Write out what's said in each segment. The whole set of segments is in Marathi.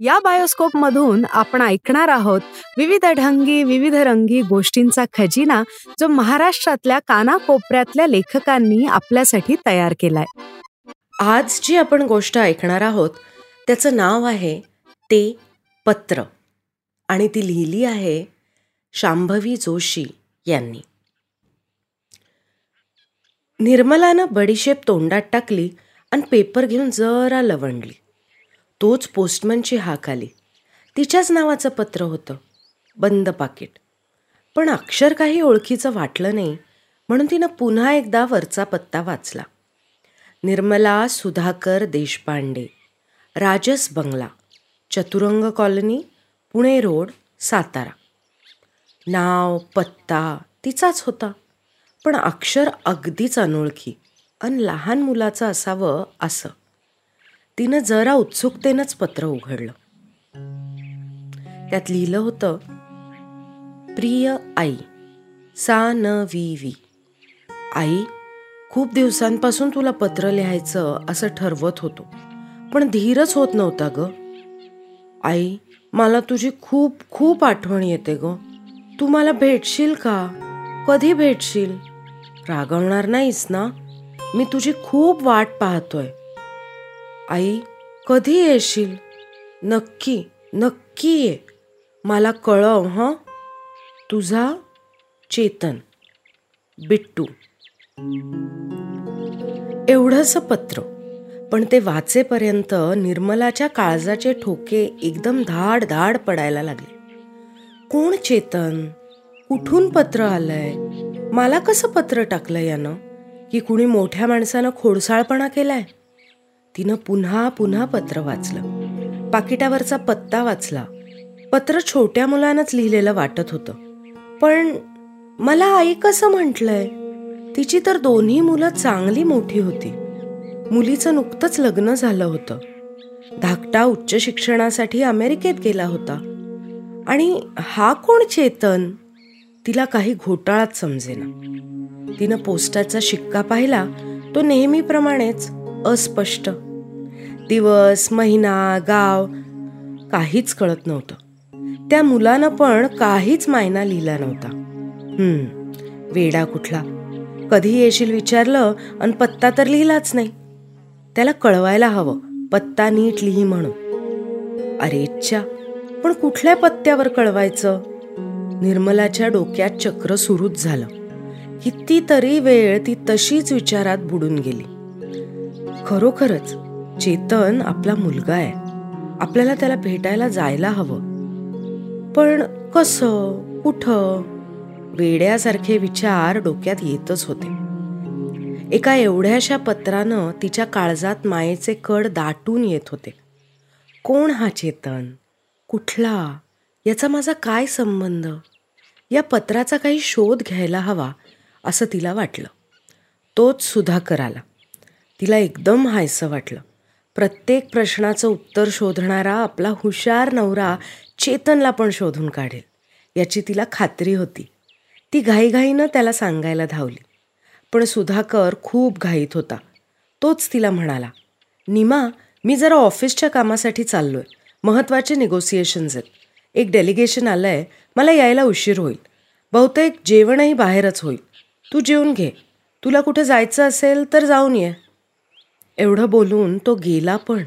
या बायोस्कोप मधून आपण ऐकणार आहोत विविध ढंगी विविध रंगी गोष्टींचा खजिना जो महाराष्ट्रातल्या कानाकोपऱ्यातल्या लेखकांनी आपल्यासाठी तयार केलाय. आज जी आपण गोष्ट ऐकणार आहोत त्याचं नाव आहे ते पत्र. आणि ती लिहिली आहे शांभवी जोशी यांनी. निर्मलानं बडीशेप तोंडात टाकली आणि पेपर घेऊन जरा लवंडली. तोच पोस्टमनची हाक आली. तिच्याच नावाचं पत्र होतं. बंद पाकिट. पण अक्षर काही ओळखीचं वाटलं नाही म्हणून तिनं पुन्हा एकदा वरचा पत्ता वाचला. निर्मला सुधाकर देशपांडे राजस बंगला चतुरंग कॉलनी पुणे रोड सातारा. नाव पत्ता तिचाच होता. पण अक्षर अगदीच अनोळखी अन लहान मुलाचं असावं असं. तिनं जरा उत्सुकतेनंच पत्र उघडलं. त्यात लिहिलं होतं प्रिय आई सा न वी वी. आई खूप दिवसांपासून तुला पत्र लिहायचं असं ठरवत होतो पण धीरच होत नव्हता ग. आई मला तुझी खूप खूप आठवण येते ग. तू मला भेटशील का? कधी भेटशील? रागवणार नाहीस ना? मी तुझी खूप वाट पाहतोय. आई कधी येशील? नक्की नक्की ये. मला कळव हं? तुझा चेतन. बिट्टू. एवढंसं पत्र. पण ते वाचेपर्यंत निर्मलाच्या काळजाचे ठोके एकदम धाड धाड पडायला लागले. कोण चेतन? कुठून पत्र आलंय? मला कसं पत्र टाकलं यानं? की कुणी मोठ्या माणसानं खोडसाळपणा केलाय? तिनं पुन्हा पुन्हा पत्र वाचलं. पाकिटावरचा पत्ता वाचला. पत्र छोट्या मुलानंच लिहिलेलं वाटत होतं. पण मला आई कसं म्हटलंय? तिची तर दोन्ही मुलं चांगली मोठी होती. मुलीचं नुकतंच लग्न झालं होतं. धाकटा उच्च शिक्षणासाठी अमेरिकेत गेला होता. आणि हा कोण चेतन? तिला काही घोटाळाच समजेना. तिनं पोस्टाचा शिक्का पाहिला. तो नेहमीप्रमाणेच अस्पष्ट दिवस महिना गाव काहीच कळत नव्हतं. त्या मुलानं पण काहीच मायना लिहिला नव्हता. हम्म वेडा कुठला. कधी येशील विचारलं आणि पत्ता तर लिहिलाच नाही. त्याला कळवायला हवं पत्ता नीट लिही म्हणून. अरेच्छा पण कुठल्या पत्त्यावर कळवायचं? निर्मलाच्या डोक्यात चक्र सुरूच झालं. कितीतरी वेळ ती तशीच विचारात बुडून गेली. खरोखरच चेतन आपला मुलगा आहे. आपल्याला त्याला भेटायला जायला हवं. पण कसं कुठं? वेड्यासारखे विचार डोक्यात येतच होते. एका एवढ्याशा पत्रानं तिच्या काळजात मायेचे कड दाटून येत होते. कोण हा चेतन? कुठला? याचा माझा काय संबंध? या पत्राचा काही शोध घ्यायला हवा असं तिला वाटलं. तोच सुधाकर आला तिला एकदम हायसं वाटलं. प्रत्येक प्रश्नाचं उत्तर शोधणारा आपला हुशार नवरा चेतनला पण शोधून काढेल. याची तिला खात्री होती. ती घाईघाईनं त्याला सांगायला धावली. पण सुधाकर खूप घाईत होता. तोच तिला म्हणाला निमा मी जरा ऑफिसच्या कामासाठी चाललो आहे महत्त्वाचे निगोसिएशन्स आहेत. एक डेलिगेशन आलं आहे मला यायला उशीर होईल. बहुतेक जेवणही बाहेरच होईल. तू जेवून घे. तुला कुठे जायचं असेल तर जाऊन ये. एवढं बोलून तो गेला पण.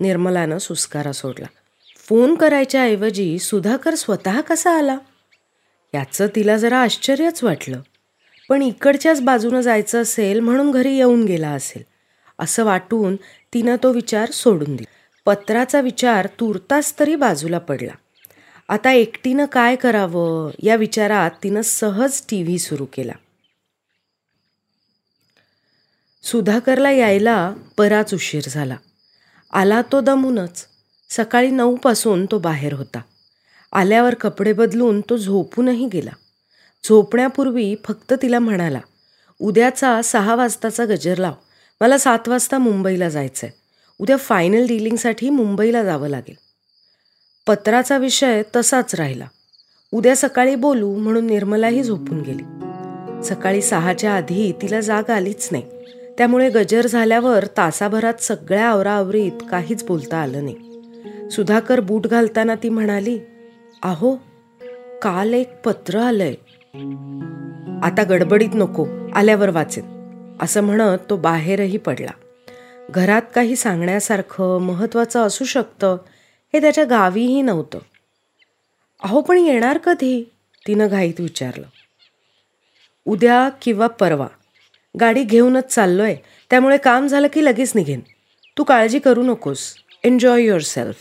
निर्मलानं सुस्कारा सोडला. फोन करायच्या ऐवजी सुधाकर स्वतः कसा आला? याचं तिला जरा आश्चर्यच वाटलं. पण इकडच्याच बाजूनं जायचं असेल म्हणून घरी येऊन गेला असेल. असं वाटून तिनं तो विचार सोडून दिला. पत्राचा विचार तुर्तास तरी बाजूला पडला. आता एकटीनं काय करावं या विचारात तिनं सहज टी व्ही सुरू केला. सुधाकरला यायला बराच उशीर झाला. आला तो दमूनच. सकाळी नऊपासून तो बाहेर होता. आल्यावर कपडे बदलून तो झोपूनही गेला. झोपण्यापूर्वी फक्त तिला म्हणाला उद्याचा सहा वाजताचा गजर लाव. मला सात वाजता मुंबईला जायचं आहे उद्या फायनल डिलिंगसाठी मुंबईला जावं लागेल. पत्राचा विषय तसाच राहिला. उद्या सकाळी बोलू म्हणून निर्मलाही झोपून गेली. सकाळी सहाच्या आधी तिला जाग आलीच नाही. त्यामुळे गजर झाल्यावर तासाभरात सगळ्या आवराआवरीत काहीच बोलता आलं नाही. सुधाकर बूट घालताना ती म्हणाली आहो काल एक पत्र आलंय. आता गडबडीत नको आल्यावर वाचेन. असं म्हणत तो बाहेरही पडला. घरात काही सांगण्यासारखं महत्वाचं असू शकतं हे त्याच्या गावीही नव्हतं. अहो पण येणार कधी? तिनं घाईत विचारलं. उद्या किंवा परवा. गाडी घेऊनच चाललोय. त्यामुळे काम झालं की लगेच निघेन. तू काळजी करू नकोस. एन्जॉय युअर सेल्फ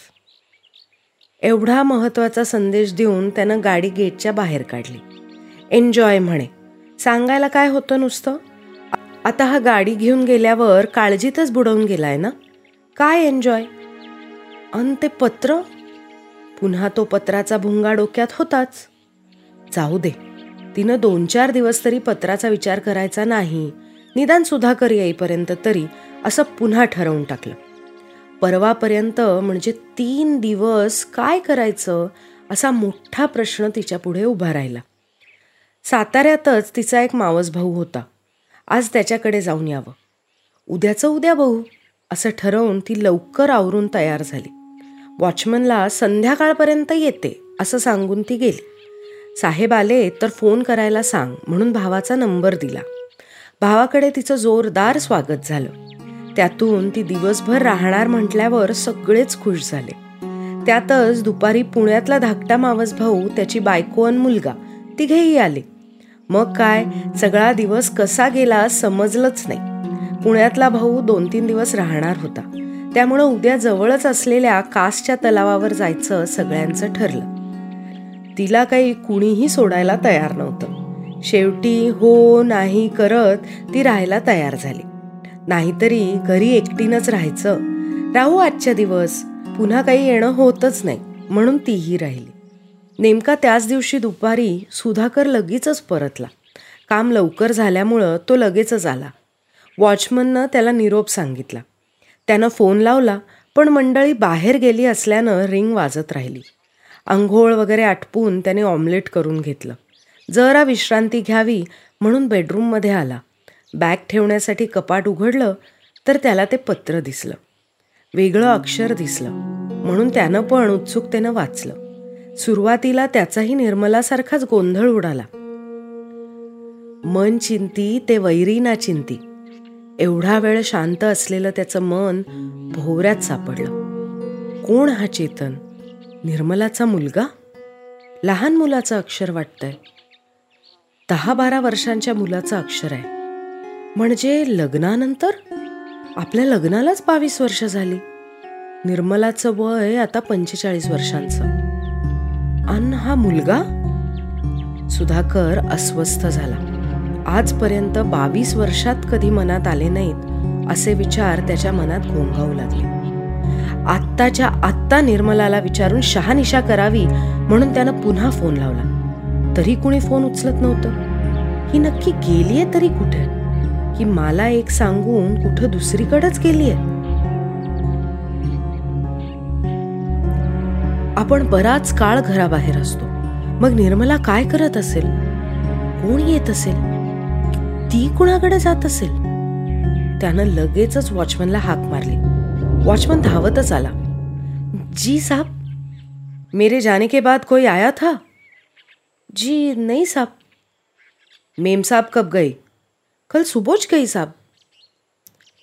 एवढा महत्त्वाचा संदेश देऊन त्यानं गाडी गेटच्या बाहेर काढली. एन्जॉय म्हणे. सांगायला काय होतं नुसतं? आता हा गाडी घेऊन गेल्यावर काळजीतच बुडवून गेलाय ना? काय एन्जॉय अन ते पत्र? पुन्हा तो पत्राचा भुंगा डोक्यात होताच. जाऊ दे. तिनं दोन चार दिवस तरी पत्राचा विचार करायचा नाही. निदान सुधाकर येईपर्यंत तरी असं पुन्हा ठरवून टाकलं. परवापर्यंत म्हणजे तीन दिवस काय करायचं असा मोठा प्रश्न तिच्या पुढे उभा राहिला. साताऱ्यातच तिचा एक मावस भाऊ होता. आज त्याच्याकडे जाऊन यावं. उद्याचं उद्या भाऊ असं ठरवून ती लवकर आवरून तयार झाली. वॉचमनला संध्याकाळपर्यंत येते असं सांगून ती गेली. साहेब आले तर फोन करायला सांग म्हणून भावाचा नंबर दिला. भावाकडे तिचं जोरदार स्वागत झालं. त्यातून ती दिवसभर राहणार म्हटल्यावर सगळेच खुश झाले. त्यातच दुपारी पुण्यातला धाकटा मावस भाऊ त्याची बायको आणि मुलगा तिघेही आले. मग काय सगळा दिवस कसा गेला समजलंच नाही. पुण्यातला भाऊ दोन तीन दिवस राहणार होता. त्यामुळं उद्या जवळच असलेल्या कासच्या तलावावर जायचं सगळ्यांचं ठरलं. तिला काही कुणीही सोडायला तयार नव्हतं. शेवटी हो नाही करत ती राहायला तयार झाली. नाहीतरी घरी एकटीनंच राहायचं. राहू आजच्या दिवस. पुन्हा काही येणं होतच नाही म्हणून तीही राहिली. नेमका त्याच दिवशी दुपारी सुधाकर लगेचच परतला. काम लवकर झाल्यामुळं तो लगेचच आला. वॉचमननं त्याला निरोप सांगितला. त्यानं फोन लावला पण मंडळी बाहेर गेली असल्यानं रिंग वाजत राहिली. आंघोळ वगैरे आटपून त्याने ऑमलेट करून घेतलं. जरा विश्रांती घ्यावी म्हणून बेडरूममध्ये आला. बॅग ठेवण्यासाठी कपाट उघडलं तर त्याला ते पत्र दिसलं. वेगळं अक्षर दिसलं. म्हणून त्यानं पण उत्सुकतेनं वाचलं. सुरुवातीला त्याचाही निर्मलासारखाच गोंधळ उडाला. मन चिंती ते वैरी ना चिंती. एवढा वेळ शांत असलेलं त्याचं मन भोवऱ्यात सापडलं. कोण हा चेतन? निर्मलाचा मुलगा? लहान मुलाचं अक्षर वाटतंय. दहा बारा वर्षांच्या मुलाचं अक्षर आहे. म्हणजे लग्नानंतर? आपल्या लग्नालाच बावीस वर्ष झाली. निर्मलाचं वय आता पंचेचाळीस वर्षांचं. अन हा मुलगा? सुधाकर अस्वस्थ झाला. आजपर्यंत बावीस वर्षात कधी मनात आले नाहीत असे विचार त्याच्या मनात घोंघावू लागले. आत्ताच्या आत्ता निर्मलाला विचारून शहानिशा करावी म्हणून त्यानं पुन्हा फोन लावला. तरी कुणी फोन उचलत नव्हतं. ही नक्की गेलीये तरी कुठे? की मला एक सांगून कुठं दुसरीकडेच गेलीये? आपण बराच काळ घराबाहेर असतो. मग निर्मला काय करत असेल? कोण येत असेल? ती कुणाकडे जात असेल? त्यानं लगेचच वॉचमनला हाक मारली. वॉचमन धावतच आला. जी साहब मेरे जाने के बाद कोई आया था? जी नहीं साहब। मेम साहब कब गई? कल सुबह गई साहब।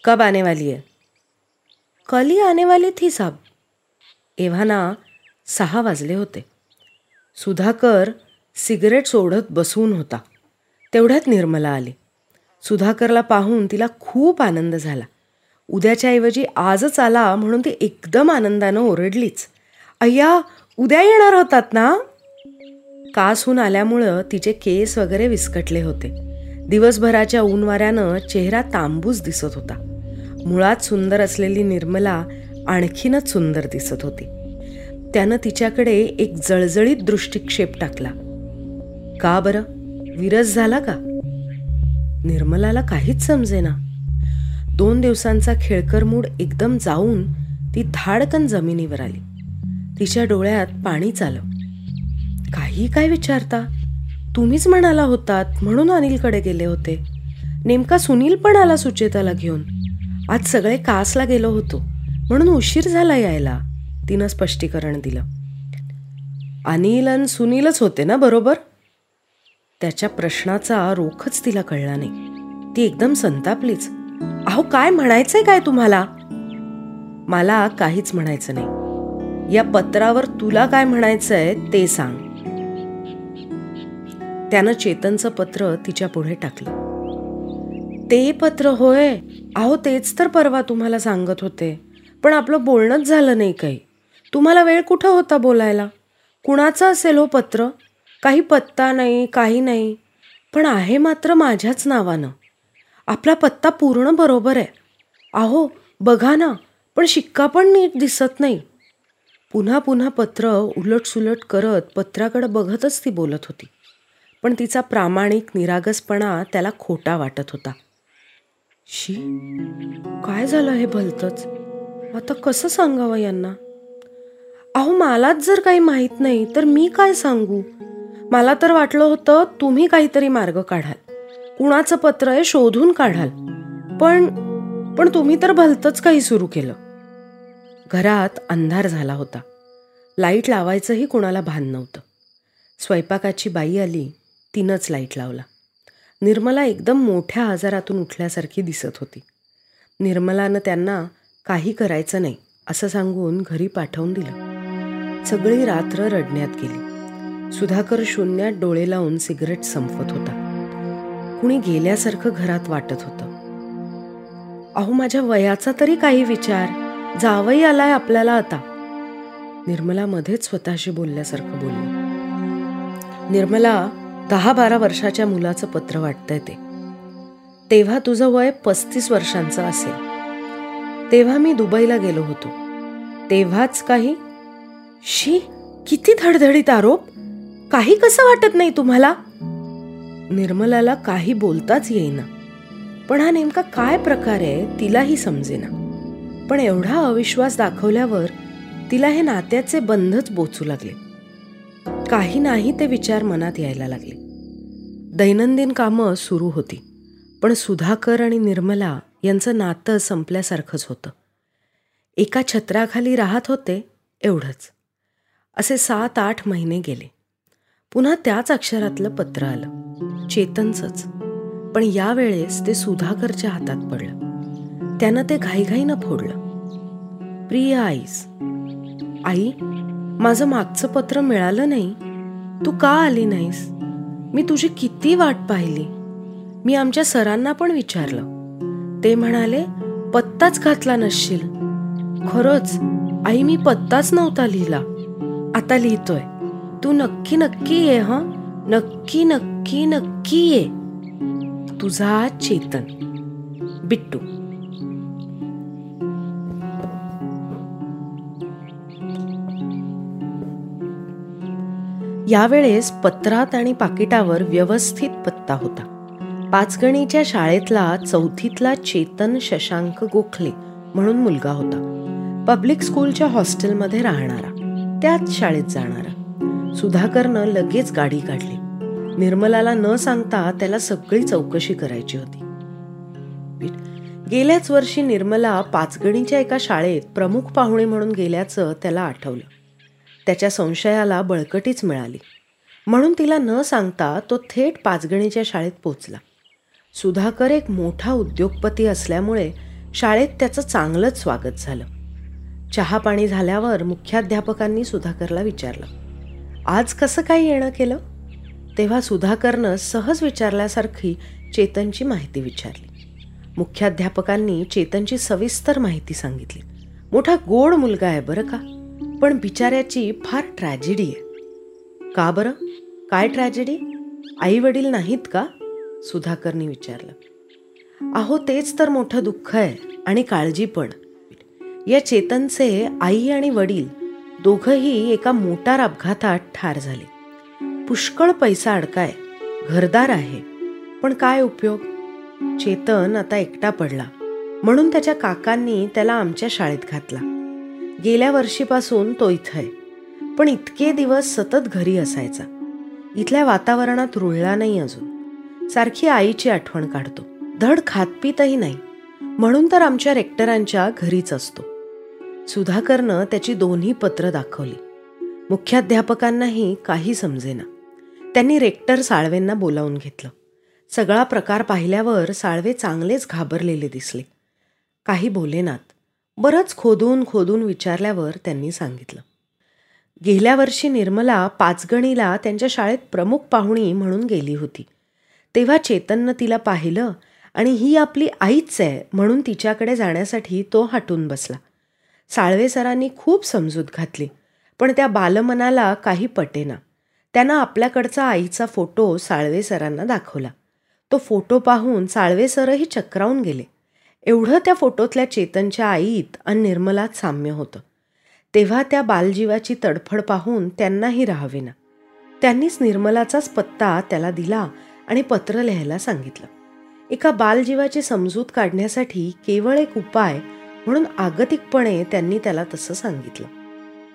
कब आने वाली है? कल ही आने वाली थी साहब। एव्हाना सहा वाजले होते। सुधाकर सिगरेट सोडत बसून होता। तेवढ्यात निर्मला आली। सुधाकरला पाहून तिला खूप आनंद झाला. उद्याच्या ऐवजी आजच आला म्हणून ती एकदम आनंदानं ओरडलीच. अय्या उद्या येणार होतात ना? कासहून आल्यामुळं तिचे केस वगैरे विस्कटले होते. दिवसभराच्या ऊन वाऱ्यानं चेहरा तांबूस दिसत होता. मुळात सुंदर असलेली निर्मला आणखीनच सुंदर दिसत होती. त्यानं तिच्याकडे एक जळजळीत दृष्टिक्षेप टाकला. का बरं? विरस झाला का? निर्मलाला काहीच समजेना. दोन दिवसांचा खेळकर मूड एकदम जाऊन ती धाडकन जमिनीवर आली. तिच्या डोळ्यात पाणी चालं. काही काय विचारता? तुम्हीच म्हणाला होतात म्हणून अनिलकडे गेले होते. नेमका सुनील पण आला सुचेताला घेऊन. आज सगळे कासला गेलो होतो म्हणून उशीर झाला यायला तिनं स्पष्टीकरण दिलं. अनिल आणि सुनीलच होते ना बरोबर? त्याच्या प्रश्नाचा रोखच तिला कळला नाही. ती एकदम संतापलीच. अहो काय म्हणायचंय काय तुम्हाला? मला काहीच म्हणायचं नाही. या पत्रावर तुला काय म्हणायचंय ते सांग. त्यानं चेतनचं पत्र तिच्या पुढे टाकलं. ते पत्र होय. अहो तेच तर परवा तुम्हाला सांगत होते. पण आपलं बोलणंच झालं नाही काही. तुम्हाला वेळ कुठं होता बोलायला? कुणाचं असेल हो पत्र? काही पत्ता नाही काही नाही. पण आहे मात्र माझ्याच नावानं. आपला पत्ता पूर्ण बरोबर आहे. अहो बघा ना पण शिक्का पण नीट दिसत नाही. पुन्हा पुन्हा पत्र उलटसुलट करत पत्राकडं बघतच ती बोलत होती. पण तिचा प्रामाणिक निरागसपणा त्याला खोटा वाटत होता. शी काय झालं हे भलतच? आता कसं सांगावं यांना? अहो मलाच जर काही माहीत नाही तर मी काय सांगू? मला तर वाटलं होतं तुम्ही काहीतरी मार्ग काढाल. कुणाचं पत्र आहे शोधून काढाल. पण पण तुम्ही तर भलतंच काही सुरू केलं. घरात अंधार झाला होता. लाइट लावायचंही कुणाला भान नव्हतं. स्वयंपाकाची बाई आली तिनंच लाइट लावला. निर्मला एकदम मोठ्या आजारातून उठल्यासारखी दिसत होती. निर्मलानं त्यांना काही करायचं नाही असं सांगून घरी पाठवून दिलं. सगळी रात्र रडण्यात गेली. सुधाकर शून्यात डोळे लावून सिगरेट संपवत होता. कुणी गेल्यासारखं घरात वाटत होतं. अहो माझ्या वयाचा तरी काही विचार. जावई आलाय आपल्याला आता. निर्मला मध्येच स्वतःशी बोलल्यासारखं बोलली. निर्मला दहा बारा वर्षाच्या मुलाचं पत्र वाटतंय ते. तेव्हा तुझं वय पस्तीस वर्षांचं असेल. तेव्हा मी दुबईला गेलो होतो. तेव्हाच काही शी किती धडधडीत आरोप? काही कसं वाटत नाही तुम्हाला? निर्मलाला काही बोलताच येईना. पण हा नेमका काय प्रकार आहे तिलाही समजेना. पण एवढा अविश्वास दाखवल्यावर तिला हे नात्याचे बंधच बोचू लागले. काही नाही ते विचार मनात यायला लागले. दैनंदिन कामं सुरू होती. पण सुधाकर आणि निर्मला यांचं नातं संपल्यासारखंच होतं. एका छत्राखाली राहत होते एवढंच. असे सात आठ महिने गेले. पुन्हा त्याच अक्षरातलं पत्र आलं. चेतनचंच. पण यावेळेस ते सुधाकरच्या हातात पडलं. त्यानं ते घाईघाईनं फोडलं. प्रिय आईस आई माझं मागचं पत्र मिळालं नाही. तू का आली नाहीस? मी तुझी किती वाट पाहिली? मी आमच्या सरांना पण विचारलं. ते म्हणाले पत्ताच घातला नसशील. खरंच? आई मी पत्ताच नव्हता लिहिला. आता लिहितोय. तू नक्की नक्की ये ह? नक्की नक्की नक्की ये. तुझा चेतन. बिट्टू यावेळेस पत्रात आणि पाकिटावर व्यवस्थित पत्ता होता. पाचगणीच्या शाळेतला चौथीतला चेतन शशांक गोखले म्हणून मुलगा होता. पब्लिक स्कूलच्या हॉस्टेलमध्ये राहणारा. त्याच शाळेत जाणारा. सुधाकरनं लगेच गाडी काढली. निर्मलाला न सांगता त्याला सगळी चौकशी करायची होती. गेल्याच वर्षी निर्मला पाचगणीच्या एका शाळेत प्रमुख पाहुणे म्हणून गेल्याचं त्याला आठवलं. त्याच्या संशयाला बळकटीच मिळाली. म्हणून तिला न सांगता तो थेट पाचगणीच्या शाळेत पोचला. सुधाकर एक मोठा उद्योगपती असल्यामुळे शाळेत त्याचं चांगलंच स्वागत झालं. चहापाणी झाल्यावर मुख्याध्यापकांनी सुधाकरला विचारलं आज कसं काय येणं केलं? तेव्हा सुधाकरनं सहज विचारल्यासारखी चेतनची माहिती विचारली. मुख्याध्यापकांनी चेतनची सविस्तर माहिती सांगितली. मोठा गोड मुलगा आहे बरं का? पण बिचाऱ्याची फार ट्रॅजेडी आहे. का बरं? काय ट्रॅजेडी? आई वडील नाहीत का? सुधाकरनी विचारलं. अहो तेच तर मोठं दुःख आहे आणि काळजी पण. या चेतनचे आई आणि वडील दोघंही एका मोटार अपघातात ठार झाले. पुष्कळ पैसा अडकाय घरदार आहे. पण काय उपयोग? चेतन आता एकटा पडला. म्हणून त्याच्या काकांनी त्याला आमच्या शाळेत घातला. गेल्या वर्षीपासून तो इथं आहे. पण इतके दिवस सतत घरी असायचा. इथल्या वातावरणात रुळला नाही अजून. सारखी आईची आठवण काढतो. धड खातपीतही नाही. म्हणून तर आमच्या रेक्टरांच्या घरीच असतो. सुधाकरनं त्याची दोन्ही पत्र दाखवली. मुख्याध्यापकांनाही काही समजेना. त्यांनी रेक्टर साळवेंना बोलावून घेतलं. सगळा प्रकार पाहिल्यावर साळवे चांगलेच घाबरलेले दिसले. काही बोलेनात. बरंच खोदून खोदून विचारल्यावर त्यांनी सांगितलं. गेल्या वर्षी निर्मला पाचगणीला त्यांच्या शाळेत प्रमुख पाहुणी म्हणून गेली होती. तेव्हा चेतननं तिला पाहिलं आणि ही आपली आईच आहे म्हणून तिच्याकडे जाण्यासाठी तो हटून बसला. साळवे सरांनी खूप समजूत घातली पण त्या बालमनाला काही पटेना. त्यानं आपल्याकडचा आईचा फोटो साळवे सरांना दाखवला. तो फोटो पाहून साळवे सरही चक्रावून गेले. एवढं त्या फोटोतल्या चेतनच्या आईत आणि निर्मलात साम्य होतं. तेव्हा त्या बालजीवाची तडफड पाहून त्यांनाही राहावेना. त्यांनीच निर्मलाचाच पत्ता त्याला दिला आणि पत्र लिहायला सांगितलं. एका बालजीवाची समजूत काढण्यासाठी केवळ एक उपाय म्हणून आगतिकपणे त्यांनी त्याला तसं सांगितलं.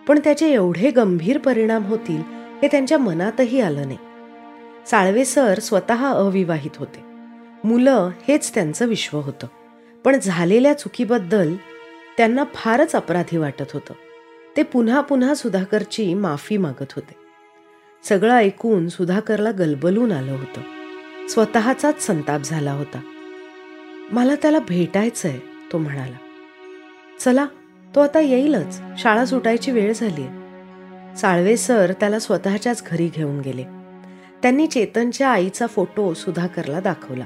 पण त्याचे एवढे गंभीर परिणाम होतील हे त्यांच्या मनातही आलं नाही. साळवे सर स्वतः अविवाहित होते. मुलं हेच त्यांचं विश्व होतं. पण झालेल्या चुकीबद्दल त्यांना फारच अपराधी वाटत होतं. ते पुन्हा पुन्हा सुधाकरची माफी मागत होते. सगळं ऐकून सुधाकरला गलबलून आलं होतं. स्वतःचाच संताप झाला होता. मला त्याला भेटायचंय तो म्हणाला. चला तो आता येईलच. शाळा सुटायची वेळ झाली साळवे सर त्याला स्वतःच्याच घरी घेऊन गेले. त्यांनी चेतनच्या आईचा फोटो सुधाकरला दाखवला.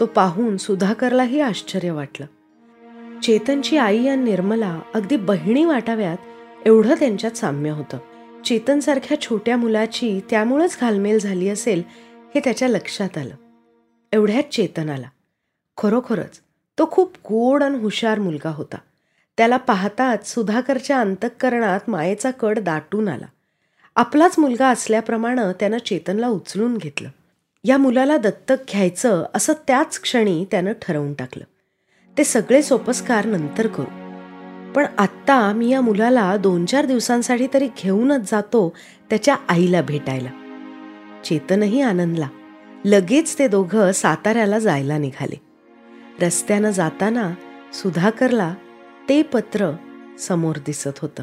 तो पाहून सुधाकरलाही आश्चर्य वाटलं. चेतनची आई आणि निर्मला अगदी बहिणी वाटाव्यात एवढं त्यांच्यात साम्य होतं. चेतनसारख्या छोट्या मुलाची त्यामुळंच घालमेल झाली असेल हे त्याच्या लक्षात आलं. एवढ्यात चेतन आला. खरोखरच तो खूप गोड आणि हुशार मुलगा होता. त्याला पाहताच सुधाकरच्या अंतःकरणात मायेचा कड दाटून आला. आपलाच मुलगा असल्याप्रमाणे त्यानं चेतनला उचलून घेतलं. या मुलाला दत्तक घ्यायचं असं त्याच क्षणी त्यानं ठरवून टाकलं. ते सगळे सोपस्कार नंतर करू. पण आत्ता मी या मुलाला दोन चार दिवसांसाठी तरी घेऊनच जातो त्याच्या आईला भेटायला. चेतनही आनंदला. लगेच ते दोघं साताऱ्याला जायला निघाले. रस्त्यानं जाताना सुधाकरला ते पत्र समोर दिसत होतं.